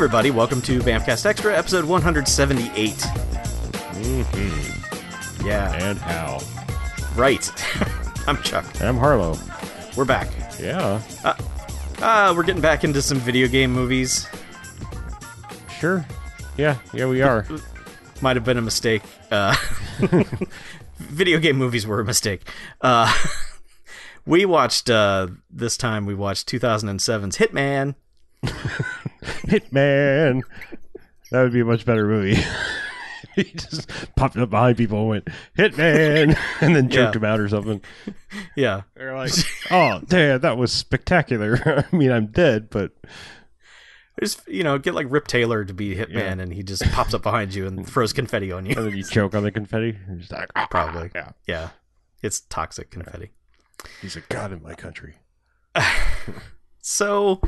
everybody, welcome to Bamfcast Extra, episode 178. Mm-hmm. Yeah, And how? right. I'm Chuck. And I'm Harlow. We're back. Yeah, Uh, we're getting back into some video game movies. sure. Yeah, yeah, we are. Might have been a mistake. Uh, video game movies were a mistake. Uh, we watched, uh, this time we watched 2007's Hitman. Hitman. That would be a much better movie. he just popped up behind people and went, Hitman! And then Yeah. choked him out or something. Yeah. They're like, oh, damn, that was spectacular. I mean, I'm dead, but Just, you know, get like Rip Taylor to be Hitman Yeah. and he just pops up behind you and throws confetti on you. and then you choke on the confetti. Like, "Ah." Probably. Yeah. Yeah. It's toxic confetti. He's a god in my country. So,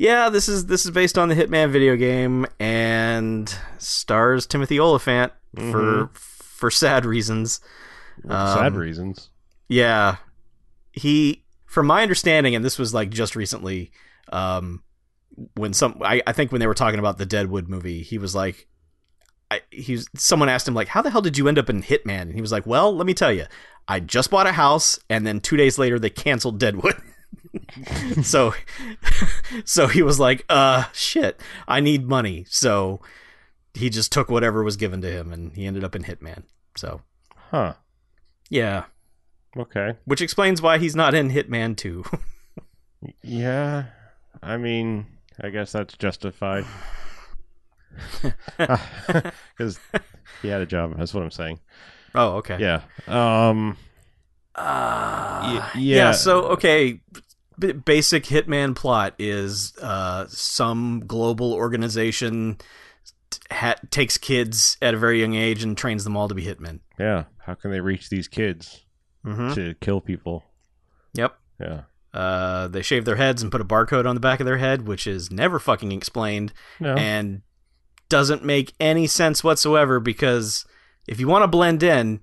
yeah, this is this is based on the Hitman video game and stars Timothy Olyphant for for sad reasons. Sad Um, reasons. Yeah, he, from my understanding, and this was like just recently, um, when some I, I think when they were talking about the Deadwood movie, he was like. I, he's someone asked him like how the hell did you end up in Hitman and he was like well let me tell you I just bought a house and then 2 days later they canceled Deadwood so so he was like uh shit I need money so he just took whatever was given to him and he ended up in Hitman so Huh. yeah Okay. which explains why he's not in Hitman 2 Yeah, I mean, I guess that's justified. Because he had a job. That's what I'm saying. oh okay Yeah. Um. Uh, yeah. yeah. So okay, b- basic Hitman plot is uh, some global organization ha- takes kids at a very young age and trains them all to be hitmen. Yeah. How can they reach these kids Mm-hmm. to kill people? Yep. Yeah. Uh, they shave their heads and put a barcode on the back of their head, which is never fucking explained No. and doesn't make any sense whatsoever. Because if you want to blend in,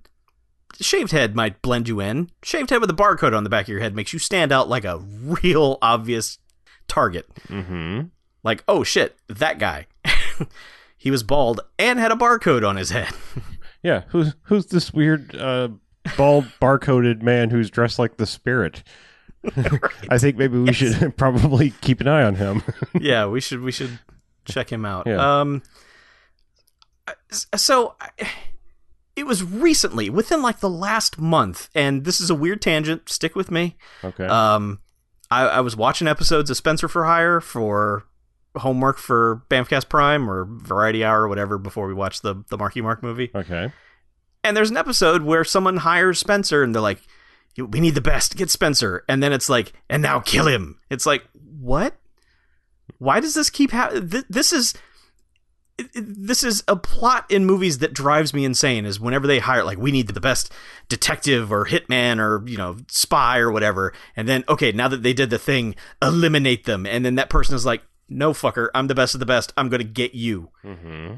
shaved head might blend you in. Shaved head with a barcode on the back of your head makes you stand out like a real obvious target. mm-hmm. like, oh shit, that guy. he was bald and had a barcode on his head. Yeah. Who's who's this weird uh, bald barcoded man who's dressed like the spirit? I think maybe we should probably keep an eye on him. yeah, we should we should check him out. Yeah. Um so I- it was recently, within like the last month, and this is a weird tangent, stick with me. okay. Um I, I was watching episodes of Spencer for Hire for homework for Bamfcast Prime or Variety Hour or whatever before we watched the the Marky Mark movie. okay. And there's an episode where someone hires Spencer and they're like, we need the best, get Spencer. And then it's like, and now kill him. It's like, what? Why does this keep happening? Th- this is. It- it- This is a plot in movies that drives me insane. Is whenever they hire, like, we need the best detective or hitman or you know spy or whatever, and then okay, now that they did the thing, eliminate them, and then that person is like, no fucker, I'm the best of the best. I'm gonna get you Mm-hmm.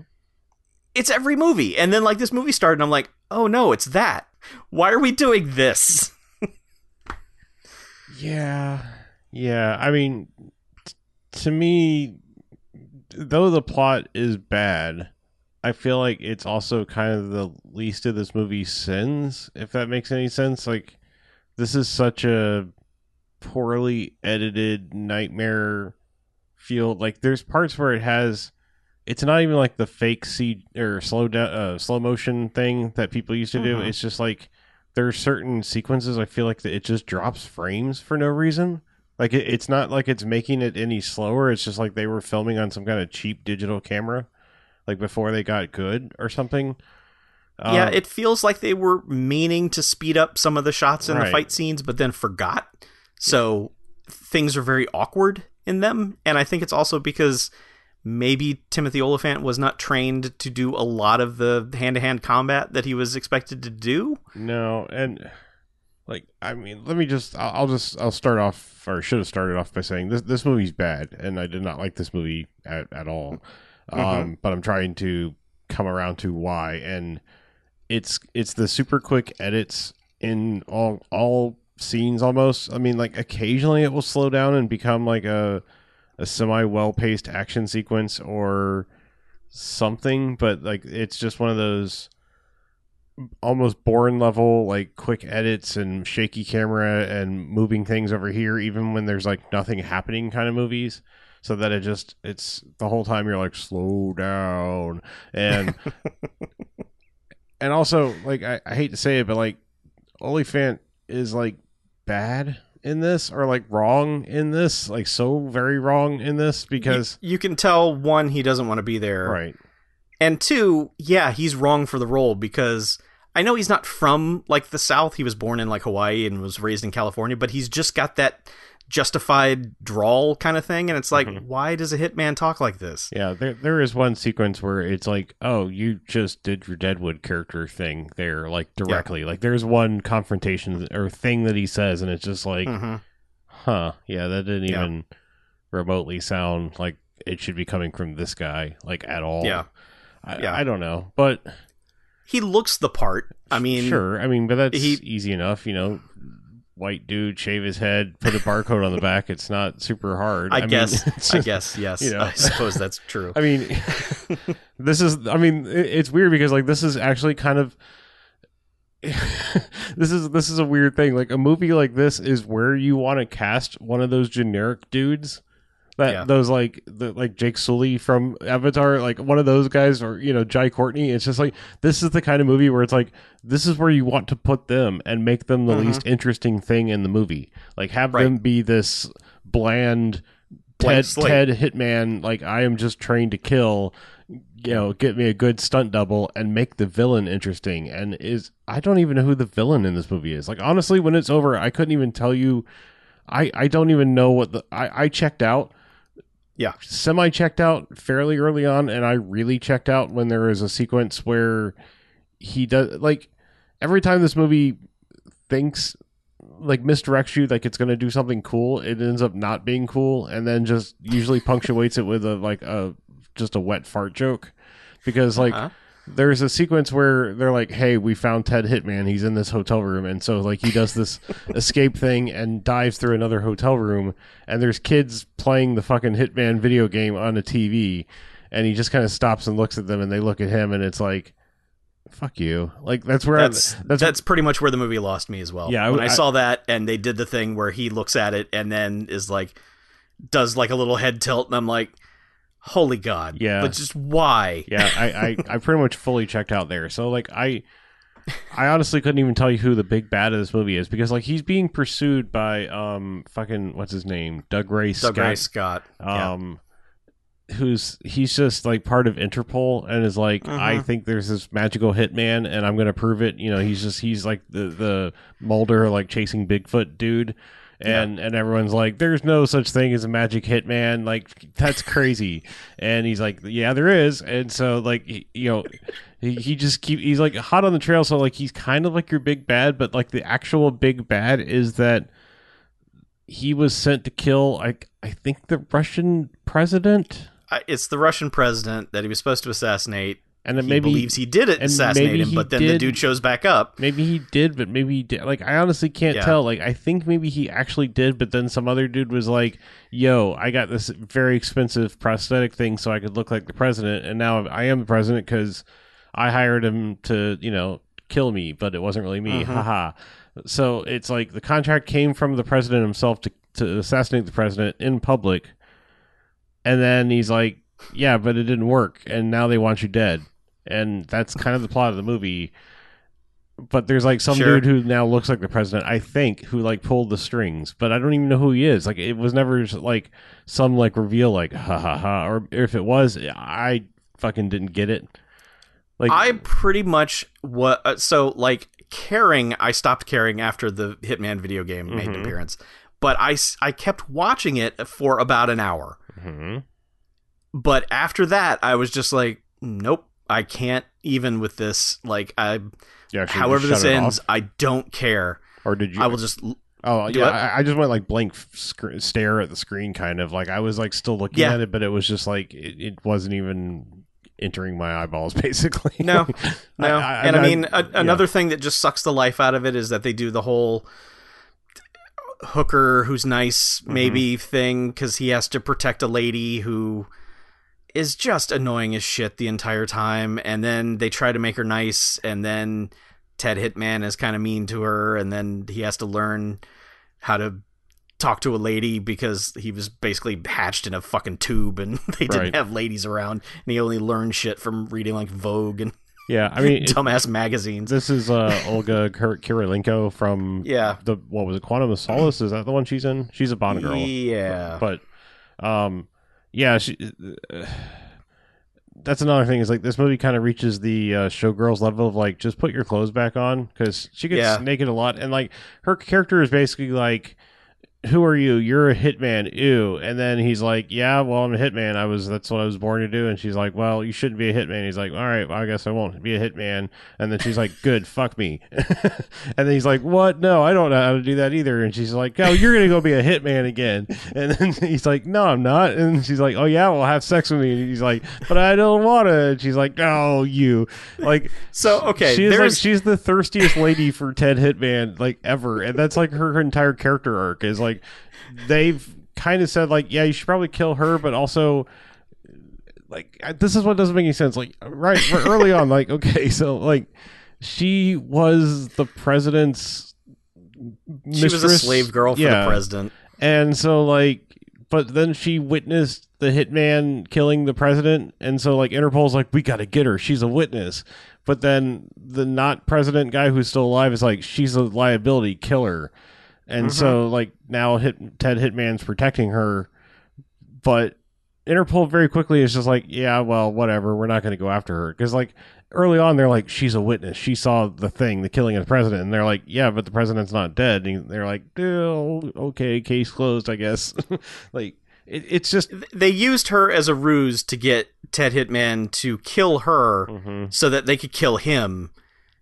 it's every movie. And then like this movie started and I'm like, "Oh no, it's that. Why are we doing this?" Yeah. Yeah. I mean, t- to me, though the plot is bad, I feel like it's also kind of the least of this movie's sins, if that makes any sense. Like, this is such a poorly edited nightmare feel. Like, there's parts where it has. It's not even like the fake C or slow down, uh, slow motion thing that people used to do. Mhm. It's just like there are certain sequences I feel like that it just drops frames for no reason. Like it, it's not like it's making it any slower. It's just like they were filming on some kind of cheap digital camera, like before they got good or something. yeah, Um, it feels like they were meaning to speed up some of the shots in the fight scenes but then forgot. So things are very awkward in them and I think it's also because maybe Timothy Olyphant was not trained to do a lot of the hand-to-hand combat that he was expected to do. no, and like I mean, let me just. I'll, I'll just. I'll start off, or should have started off by saying this. This movie's bad, and I did not like this movie at, at all. Um, Mhm. but I'm trying to come around to why, and it's it's the super quick edits in all all scenes almost. I mean, like occasionally it will slow down and become like a a semi well paced action sequence or something, but like it's just one of those almost Bourne level like quick edits and shaky camera and moving things over here even when there's like nothing happening kind of movies. So that it just it's the whole time you're like slow down. And and also like I, I hate to say it but like Olyphant is like bad in this or like wrong in this like so very wrong in this because you, you can tell one he doesn't want to be there. Right. And two yeah he's wrong for the role because i know he's not from like the south he was born in like hawaii and was raised in california but he's just got that justified drawl kind of thing and it's like Mhm. why does a hitman talk like this Yeah, there there is one sequence where it's like, oh, you just did your Deadwood character thing there, like directly. Like there's one confrontation or thing that he says, and it's just like, hmm huh, yeah, that didn't Yeah. even remotely sound like it should be coming from this guy, like at all. Yeah. I, Yeah. I don't know, but he looks the part i mean sure, I mean, but that's he- easy enough, you know. White dude, shave his head, put a barcode on the back. It's not super hard. i, mean, guess it's i guess yes you know. i suppose that's true I mean, this is. I mean, it's weird because like this is actually kind of. this is this is a weird thing. Like a movie like this is where you want to cast one of those generic dudes. That Yeah. those like the like Jake Sully from Avatar, like one of those guys, or you know Jai Courtney. It's just like this is the kind of movie where it's like this is where you want to put them and make them the Mhm. least interesting thing in the movie. Like have Right. them be this bland Ted. Ted Hitman, like I am just trained to kill. You know, get me a good stunt double and make the villain interesting. And is I don't even know who the villain in this movie is. Like honestly, when it's over, I couldn't even tell you. I I don't even know what the I I checked out. Yeah. semi checked out fairly early on, and I really checked out when there is a sequence where he does like every time this movie thinks like misdirects you like it's going to do something cool it ends up not being cool and then just usually punctuates it with a like a just a wet fart joke because like Uh-huh. There's a sequence where they're like hey we found ted hitman. He's in this hotel room. And so like he does this escape thing and dives through another hotel room and there's kids playing the fucking hitman video game on a tv and he just kind of stops and looks at them and they look at him and it's like fuck you. Like that's where that's I, that's, that's pretty much where the movie lost me as well. Yeah, when I, I- saw that and they did the thing where he looks at it and then is like does like a little head tilt and I'm like, holy god, Yeah. but just why? yeah I, I i pretty much fully checked out there so like i i honestly couldn't even tell you who the big bad of this movie is because like he's being pursued by um fucking what's his name Dougray Scott. Doug scott Ray Scott. yeah. um who's he's just like part of interpol and is like i Mhm. think there's this magical hitman and i'm gonna prove it you know he's just he's like the the mulder like chasing bigfoot dude and and everyone's like there's no such thing as a magic hitman. Like that's crazy. And he's like yeah there is. And so like he- you know he, he just keep he's like hot on the trail. So like he's kind of like your big bad but like the actual big bad is that he was sent to kill i i think the russian president? It's the Russian president that he was supposed to assassinate. And then He maybe believes he did it, assassinate him, but then the dude shows back up. maybe he did but maybe he did like i honestly can't Yeah. tell like i think maybe he actually did but then some other dude was like yo i got this very expensive prosthetic thing so i could look like the president and now i am the president because i hired him to you know kill me but it wasn't really me Mhm. haha so it's like the contract came from the president himself to, to assassinate the president in public and then he's like yeah but it didn't work and now they want you dead and that's kind of the plot of the movie but there's like some Sure. dude who now looks like the president i think who like pulled the strings but i don't even know who he is like it was never like some like reveal like ha ha ha or if it was i fucking didn't get it like I pretty much what uh, so like caring. I stopped caring after the Hitman video game made an Mhm. appearance, but I I kept watching it for about an hour. Mhm. But after that, I was just like, nope, I can't even with this. Like, I Yeah, however this ends, off? I don't care. or did you I will just oh yeah? I, I just went like blank sc- stare at the screen kind of like i was like still looking Yeah. at it but it was just like it, it wasn't even entering my eyeballs basically No. No, I- I- and I, mean, a, yeah. another thing that just sucks the life out of it is that they do the whole. hooker who's nice mm-hmm. maybe thing because he has to protect a lady who is just annoying as shit the entire time and then they try to make her nice and then ted hitman is kind of mean to her and then he has to learn how to talk to a lady because he was basically hatched in a fucking tube and they didn't Right. have ladies around and he only learned shit from reading like vogue and Yeah, I mean, it- dumbass magazines this is uh, Olga Kurylenko from yeah the what was it, Quantum of Solace? Is that the one she's in? She's a Bond girl. yeah but um yeah she uh, that's another thing is like this movie kind of reaches the uh, showgirls level of like just put your clothes back on because she gets Yeah. naked a lot and like her character is basically like who are you? You're a hitman ew. And then he's like yeah well i'm a hitman. I was that's what i was born to do. And she's like well you shouldn't be a hitman. He's like all right well, i guess i won't be a hitman. And then she's like good fuck me. And then he's like what? No i don't know how to do that either. And she's like oh you're gonna go be a hitman again. And then he's like no i'm not. And she's like oh yeah well have sex with me. And he's like but i don't want to and she's like oh you. Like so okay she is like there's she's the thirstiest lady for Ted Hitman like ever, and that's like her, her entire character arc is like they've kind of said like yeah you should probably kill her, but also like this is what doesn't make any sense. Like right, early on, like okay, so like she was the president's she was a slave girl for Yeah. the president And so like but then she witnessed the hitman killing the president and so like Interpol's like we got to get her. She's a witness. But then the not president guy who's still alive is like she's a liability killer. And so like now hit Ted Hitman's protecting her but Interpol very quickly is just like, yeah, well, whatever. We're not going to go after her because, like, early on, they're like, she's a witness. She saw the thing, the killing of the president, and they're like, yeah, but the president's not dead. And they're like, "Oh, okay, case closed, I guess. like, it, it's just, they used her as a ruse to get Ted Hitman to kill her Mhm. so that they could kill him.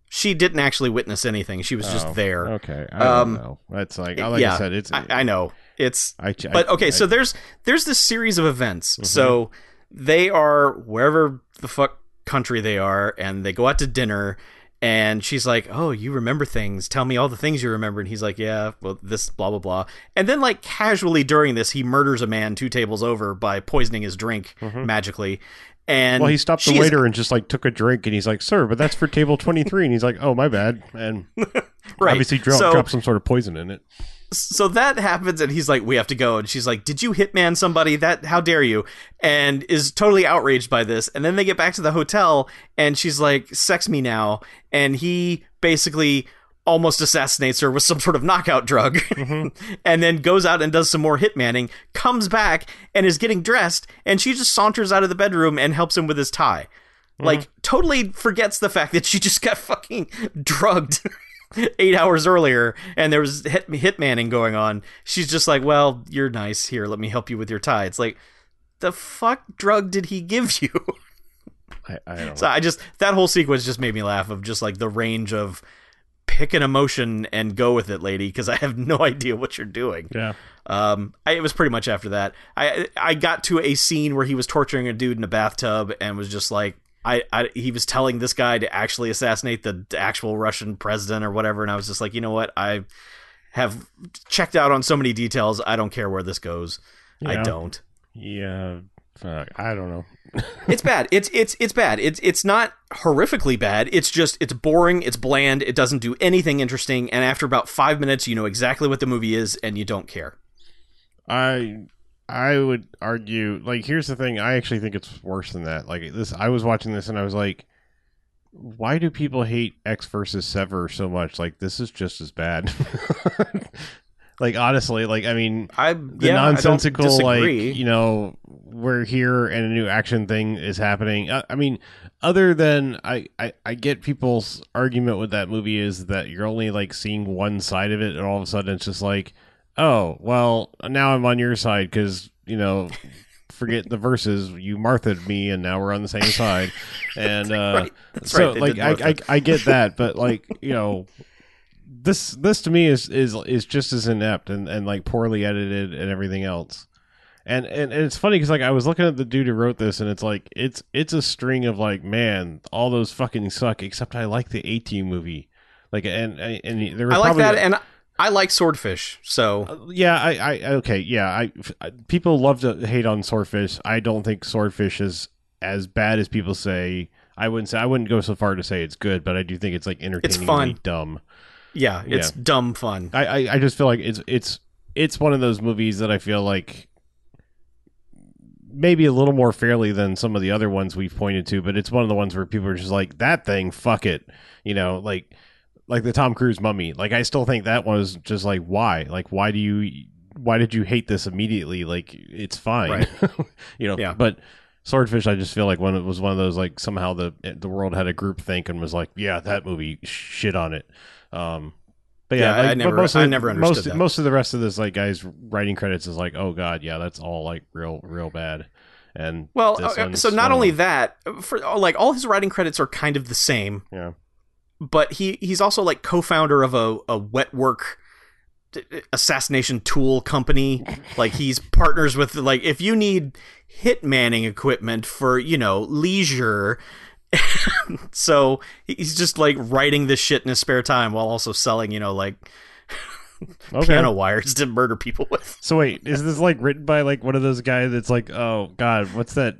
She didn't actually witness anything. She was Oh, just there. Okay, I Um, don't know. That's like, like yeah, I said, it's. I, I know. It's I, but okay, I- so there's there's this series of events. Mm-hmm. So they are wherever the fuck country they are, and they go out to dinner. And she's like, "Oh, you remember things? Tell me all the things you remember." And he's like, "Yeah, well, this blah blah blah." And then, like casually during this, he murders a man two tables over by poisoning his drink magically. And well, he stopped the waiter and just like took a drink, and he's like, "Sir, but that's for table twenty three. And he's like, "Oh, my bad." And right. obviously dro- so, dropped some sort of poison in it. so that happens and he's like we have to go and she's like did you hitman somebody that how dare you and is totally outraged by this and then they get back to the hotel and she's like sex me now and he basically almost assassinates her with some sort of knockout drug mm-hmm. and then goes out and does some more hitmanning comes back and is getting dressed and she just saunters out of the bedroom and helps him with his tie. Mm-hmm. Like totally forgets the fact that she just got fucking drugged eight hours earlier and there was hit hitmanning going on. She's just like well you're nice. Here let me help you with your tie. It's like the fuck drug did he give you? I, I don't. so i just that whole sequence just made me laugh of just like the range of pick an emotion and go with it lady because i have no idea what you're doing yeah. um, I, it was pretty much after that. I I got to a scene where he was torturing a dude in a bathtub and was just like, I, I he was telling this guy to actually assassinate the actual Russian president or whatever, and I was just like, you know what, I have checked out on so many details. I don't care where this goes. I don't. Yeah. Fuck. I don't know. It's bad. It's it's it's bad. It's it's not horrifically bad. It's just it's boring. It's bland. It doesn't do anything interesting. And after about five minutes, you know exactly what the movie is, and you don't care. I I would argue like here's the thing, I actually think it's worse than that. Like this I was watching this and I was like why do people hate Ecks versus Sever so much? Like this is just as bad. like honestly, like I mean I the yeah, nonsensical like you know we're here and a new action thing is happening. I, I mean other than I, I i get people's argument with that movie is that you're only like seeing one side of it and all of a sudden it's just like oh well now i'm on your side because you know forget the verses. You marthaed me and now we're on the same side. And uh Right. So right. like I, I I get that, but like you know, this this to me is is is just as inept and and like poorly edited and everything else. And and, and it's funny because like I was looking at the dude who wrote this, and it's like it's it's a string of like man, all those fucking suck. Except I like the Team movie. Like and and, and there was I like that, and I like Swordfish, so uh, yeah, I, I okay, yeah, I, I people love to hate on Swordfish. I don't think Swordfish is as bad as people say. I wouldn't say I wouldn't go so far to say it's good, but I do think it's like entertainingly fun. dumb. Yeah, it's dumb fun. I, I I just feel like it's it's it's one of those movies that I feel like maybe a little more fairly than some of the other ones we've pointed to, but it's one of the ones where people are just like that thing, fuck it, you know, like like the Tom Cruise Mummy. Like I still think that one was just like why, like why do you why did you hate this immediately? Like it's fine, Right. you know. Yeah. But Swordfish, I just feel like when it was one of those like somehow the the world had a group think and was like, yeah, that movie shit on it. Um, but yeah, Yeah, I never- most of, I the- never understood most that. most of the rest of this like guys writing credits is like, oh god, yeah, that's all like real real bad. And Well, uh, so not only that, for like all his writing credits are kind of the same, yeah, but he he's also like co-founder of a a wet work assassination tool company. like he's partners with like if you need hitmanning equipment for you know leisure. so he's just like writing this shit in his spare time while also selling, you know, like okay. piano wires to murder people with. So wait, is this like written by like one of those guys that's like, oh god, what's that?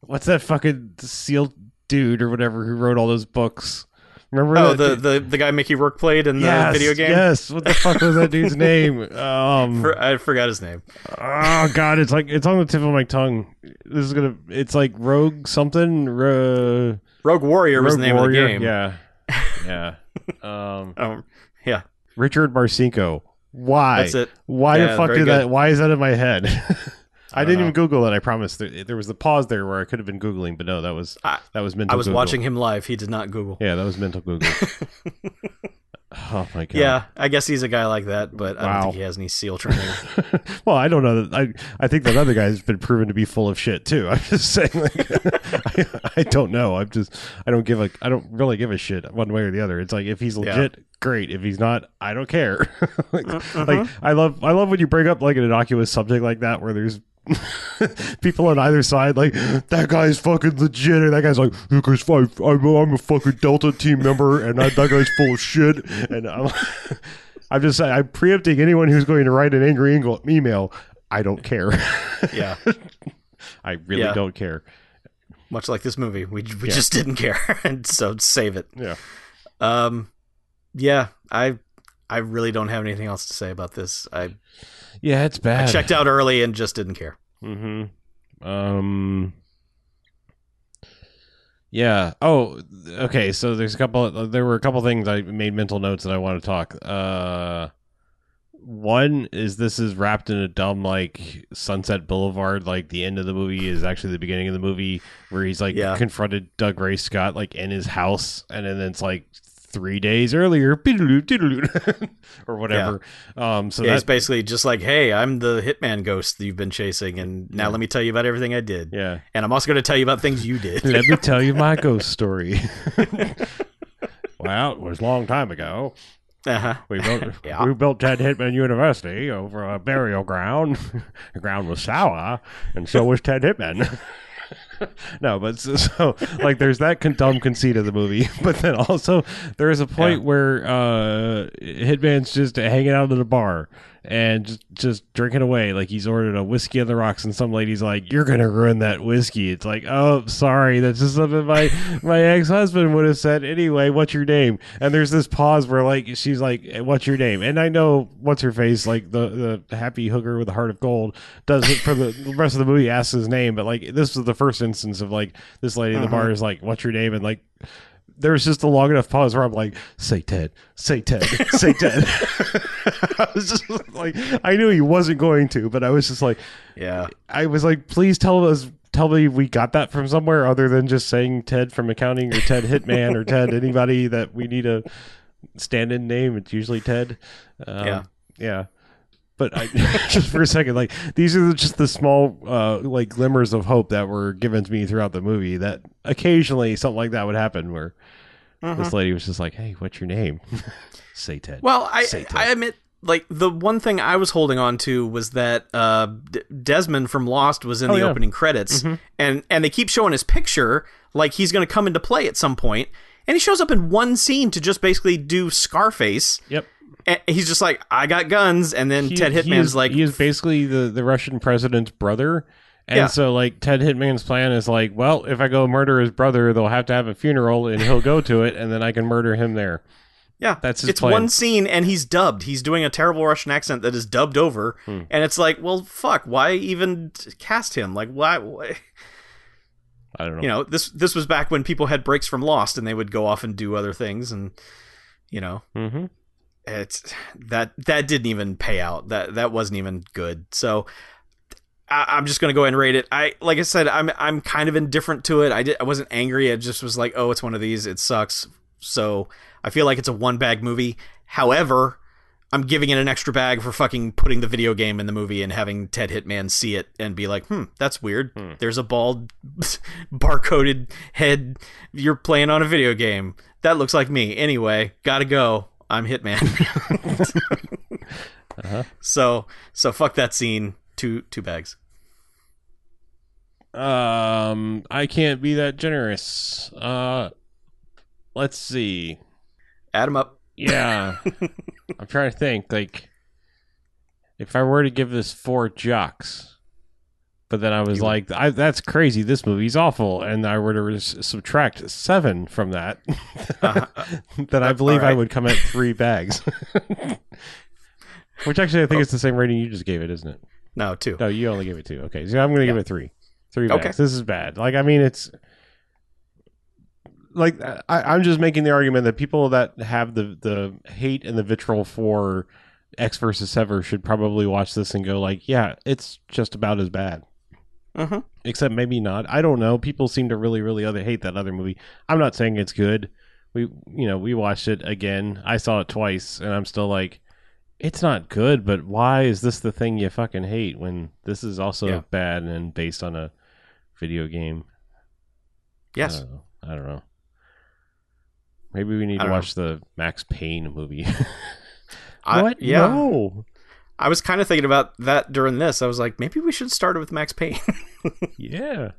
What's that fucking sealed dude or whatever who wrote all those books? Remember Oh, that the, the the guy Mickey Rourke played in the yes, video game. Yes, what the fuck was that dude's name? Um, For- I forgot his name. oh god, it's like it's on the tip of my tongue. This is gonna. It's like Rogue something. Ro- Rogue Warrior was the name Warrior. of the game. Yeah, yeah. Um, Um, yeah, Richard Marcinko. Why? that's it. Why Yeah, the fuck did good. that? Why is that in my head? I, I didn't don't even Google it. I promise. There, there was the pause there where I could have been googling, but no, that was I- that was mental. I was Google. watching him live. He did not Google. Yeah, that was mental Google. oh my god. Yeah, I guess he's a guy like that, but I don't Wow. think he has any SEAL training. well, I don't know. I I think that other guy's been proven to be full of shit too. I'm just saying. Like, I, I don't know. I'm just. I don't give a. I don't really give a shit one way or the other. It's like if he's Yeah. legit, great. If he's not, I don't care. like, Uh-huh. like I love. I love when you bring up like an innocuous subject like that where there's. people on either side like that guy's fucking legit and that guy's like because I'm, I'm, I'm a fucking delta team member and I, that guy's full of shit and I'm, I'm just saying I'm preempting anyone who's going to write an angry email- email I don't care yeah, I really Yeah. don't care much like this movie, we we Yeah. just didn't care, and so save it. yeah Um, yeah, I I really don't have anything else to say about this. I, yeah it's bad. I checked out early and just didn't care. mm-hmm um yeah oh okay so there's a couple there were a couple things I made mental notes that I want to talk uh one is this is wrapped in a dumb like Sunset Boulevard. Like the end of the movie is actually the beginning of the movie where he's like Yeah. confronted Dougray Scott like in his house, and then it's like three days earlier, or whatever. Um, so yeah, it's basically just like, hey, I'm the hitman ghost that you've been chasing, and now Yeah. let me tell you about everything I did, yeah. and I'm also going to tell you about things you did. Let me tell you my ghost story. well, it was a long time ago. uh-huh. We built Yeah. we built Ted Hitman University over a burial ground. the ground was sour, and so was Ted Hitman. no, but so, so like there's that con- dumb conceit of the movie, but then also there is a point Yeah. where uh, Hitman's just hanging out at a bar and just, just drinking away. Like he's ordered a whiskey on the rocks, and some lady's like, "You're gonna ruin that whiskey." It's like, "Oh, sorry, that's just something my my ex husband would have said anyway." What's your name? And there's this pause where like she's like, eh, "What's your name?" And I know what's her face, like the the happy hooker with the heart of gold, does it for the the rest of the movie. Asks his name, but like this was the first instance of like this lady in the uh-huh. bar is like, "What's your name?" and like. There was just a long enough pause where I'm like, "Say Ted, say Ted, say Ted." I was just like, I knew he wasn't going to, but I was just like, Yeah, I was like, please tell us, tell me we got that from somewhere other than just saying Ted from accounting or Ted Hitman or Ted anybody that we need a stand-in name. It's usually Ted. Um, Yeah. yeah. But I, just for a second, like these are just the small, uh, like glimmers of hope that were given to me throughout the movie. That occasionally something like that would happen, where this lady was just like, "Hey, what's your name?" Say Ted. Well, I Say Ted. I admit, like the one thing I was holding on to was that uh, D- Desmond from Lost was in Oh, the yeah. Mm-hmm. opening credits, and and they keep showing his picture like he's going to come into play at some point, and he shows up in one scene to just basically do Scarface, Yep. He's just like, I got guns, and then He- Ted he Hitman's is, like, he is basically the, the Russian president's brother. And Yeah. so, like, Ted Hitman's plan is like, well, if I go murder his brother, they'll have to have a funeral, and he'll go to it, and then I can murder him there. Yeah, That's his it's plan. one scene, and he's dubbed. He's doing a terrible Russian accent that is dubbed over, Hmm. and it's like, well, fuck, why even cast him? Like, why? why? I don't know. You know, this this was back when people had breaks from Lost, and they would go off and do other things, and you know, hmm it's that that didn't even pay out. That that wasn't even good. So. I, I'm just gonna go ahead and rate it. I like I said, I'm I'm kind of indifferent to it. I did I wasn't angry. I just was like, oh, it's one of these. It sucks. So I feel like it's a one bag movie. However, I'm giving it an extra bag for fucking putting the video game in the movie and having Ted Hitman see it and be like, hmm, that's weird. Hmm. There's a bald, barcoded head. You're playing on a video game. That looks like me. Anyway, gotta go. I'm Hitman. Uh-huh. So so fuck that scene. Two two bags. Um, I can't be that generous. Uh, let's see. Add them up. Yeah, I'm trying to think. Like, if I were to give this four jocks, but then I was You- like, I, "That's crazy. This movie's awful," and I were to res- subtract seven from that, Uh-huh. then I believe I would come at three bags. Which actually, I think it's the same rating you just gave it, isn't it? No, two. No, you only gave it two. Okay, so I'm going to give it three. Three bags. Okay. This is bad. Like, I mean, it's like I, I'm just making the argument that people that have the the hate and the vitriol for Ecks versus Sever should probably watch this and go like, yeah, it's just about as bad. Mm-hmm. Except maybe not. I don't know. People seem to really, really other hate that other movie. I'm not saying it's good. We, you know, we watched it again. I saw it twice, and I'm still like, it's not good. But why is this the thing you fucking hate when this is also Yeah. bad and based on a video game? Yes. I don't know. I don't know. Maybe we need to don't know. watch the Max Payne movie. I, what? Yeah. No. I was kind of thinking about that during this. I was like, maybe we should start it with Max Payne. Yeah.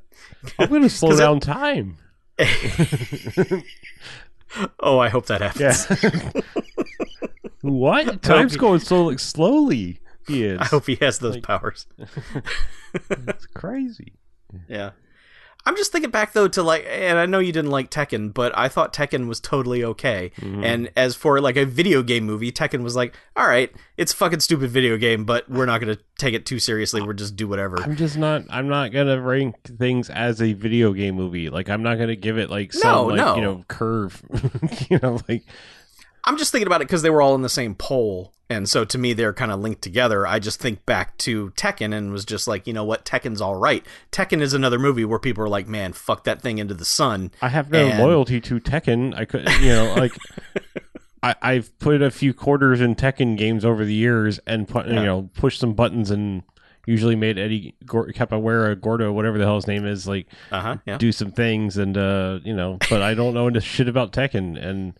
I'm going to slow 'Cause it- down time. oh, I hope that happens. Yeah. what? Time's going so like, slowly. He is. I hope he has those Like- powers. it's crazy. Yeah. I'm just thinking back though to like, and I know you didn't like Tekken, but I thought Tekken was totally okay. Mhm. And as for like a video game movie, Tekken was like, all right, it's a fucking stupid video game, but we're not gonna take it too seriously. We're just do whatever. I'm just not. I'm not gonna rank things as a video game movie. Like I'm not gonna give it like some No, like no. you know curve. you know, like I'm just thinking about it because they were all in the same poll, and so to me they're kind of linked together. I just think back to Tekken and was just like, you know what, Tekken's all right. Tekken is another movie where people are like, man, fuck that thing into the sun. I have no And- loyalty to Tekken. I could, you know, like I, I've put a few quarters in Tekken games over the years and put, you know, pushed some buttons and usually made Eddie Gor- Capoeira, Gordo, whatever the hell his name is, like Uh huh. Yeah. do some things and uh, you know, but I don't know shit about Tekken and.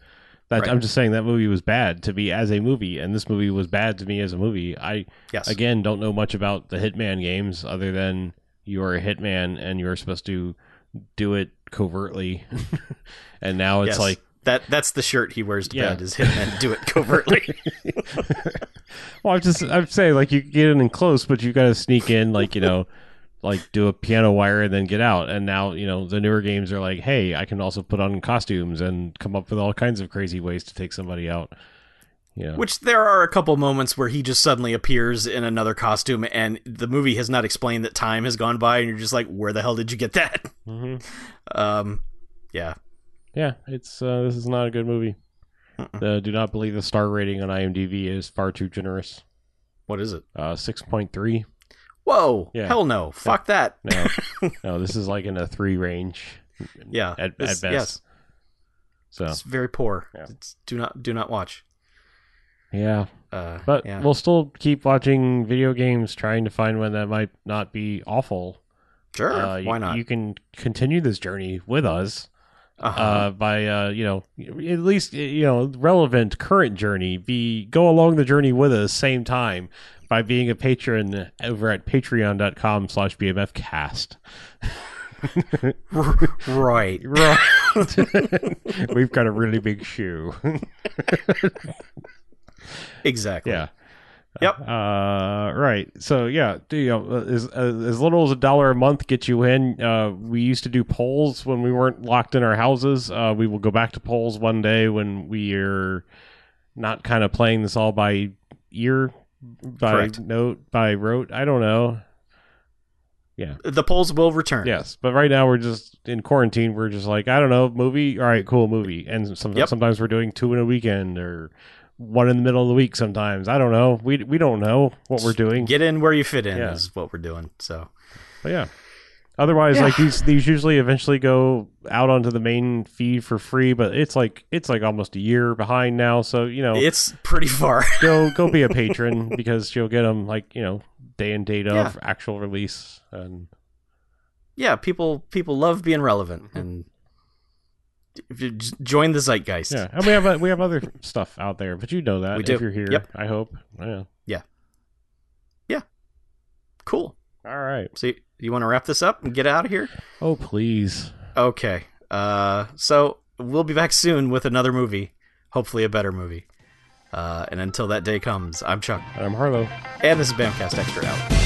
That, Right. I'm just saying that movie was bad to me as a movie, and this movie was bad to me as a movie. I Yes. again don't know much about the Hitman games other than you are a hitman and you're supposed to do it covertly. and now it's Yes. like, that. That's the shirt he wears to Yeah. bed. Is Hitman do it covertly? well, I'm just I'm saying like you get in and close, but you got to sneak in, like you know, like do a piano wire and then get out. And now you know the newer games are like, hey, I can also put on costumes and come up with all kinds of crazy ways to take somebody out. Yeah. Which there are a couple moments where he just suddenly appears in another costume, and the movie has not explained that time has gone by, and you're just like, where the hell did you get that? hmm Um, yeah. Yeah, it's uh, this is not a good movie. Uh, do not believe the star rating on IMDb is far too generous. What is it? Uh, six point three. Whoa! Yeah. Hell no! Fuck that! No, no, this is like in a three range. Yeah, at, this- at best. yes. So It's very poor. Yeah. It's, do not do not watch. yeah, Uh, but yeah. we'll still keep watching video games, trying to find one that might not be awful. sure. Uh, you- why not? You can continue this journey with us uh-huh. uh, by uh, you know at least you know relevant current journey. Be go along the journey with us same time by being a patron over at patreon.com slash bmfcast. right. Right. We've got a really big shoe. exactly. Yeah. Yep. Uh, right. So yeah, do you know, as as little as a dollar a month gets you in. Uh, we used to do polls when we weren't locked in our houses. Uh, we will go back to polls one day when we are not kind of playing this all by ear, by Correct. note, by rote. I don't know. Yeah. The polls will return. Yes, but right now we're just in quarantine. We're just like I don't know, movie. All right, cool movie. And some, Yep. sometimes we're doing two in a weekend or one in the middle of the week. Sometimes I don't know. We we don't know what we're doing. Get in where you fit in Yeah. is what we're doing. So But yeah. Otherwise, Yeah. like these these usually eventually go out onto the main feed for free, but it's like it's like almost a year behind now. So you know, it's pretty far. go go be a patron because you'll get them like you know day and date of actual release and yeah, people people love being relevant and if you join the zeitgeist. yeah, and we have we have other stuff out there, but you know that We do. if you're here. Yep. I hope. Yeah. Yeah. Yeah. Cool. All right. So you, want to wrap this up and get out of here? Oh please. Okay. Uh, so we'll be back soon with another movie, hopefully a better movie. Uh, and until that day comes, I'm Chuck, I'm Harlow. and this is Bamfcast Extra out.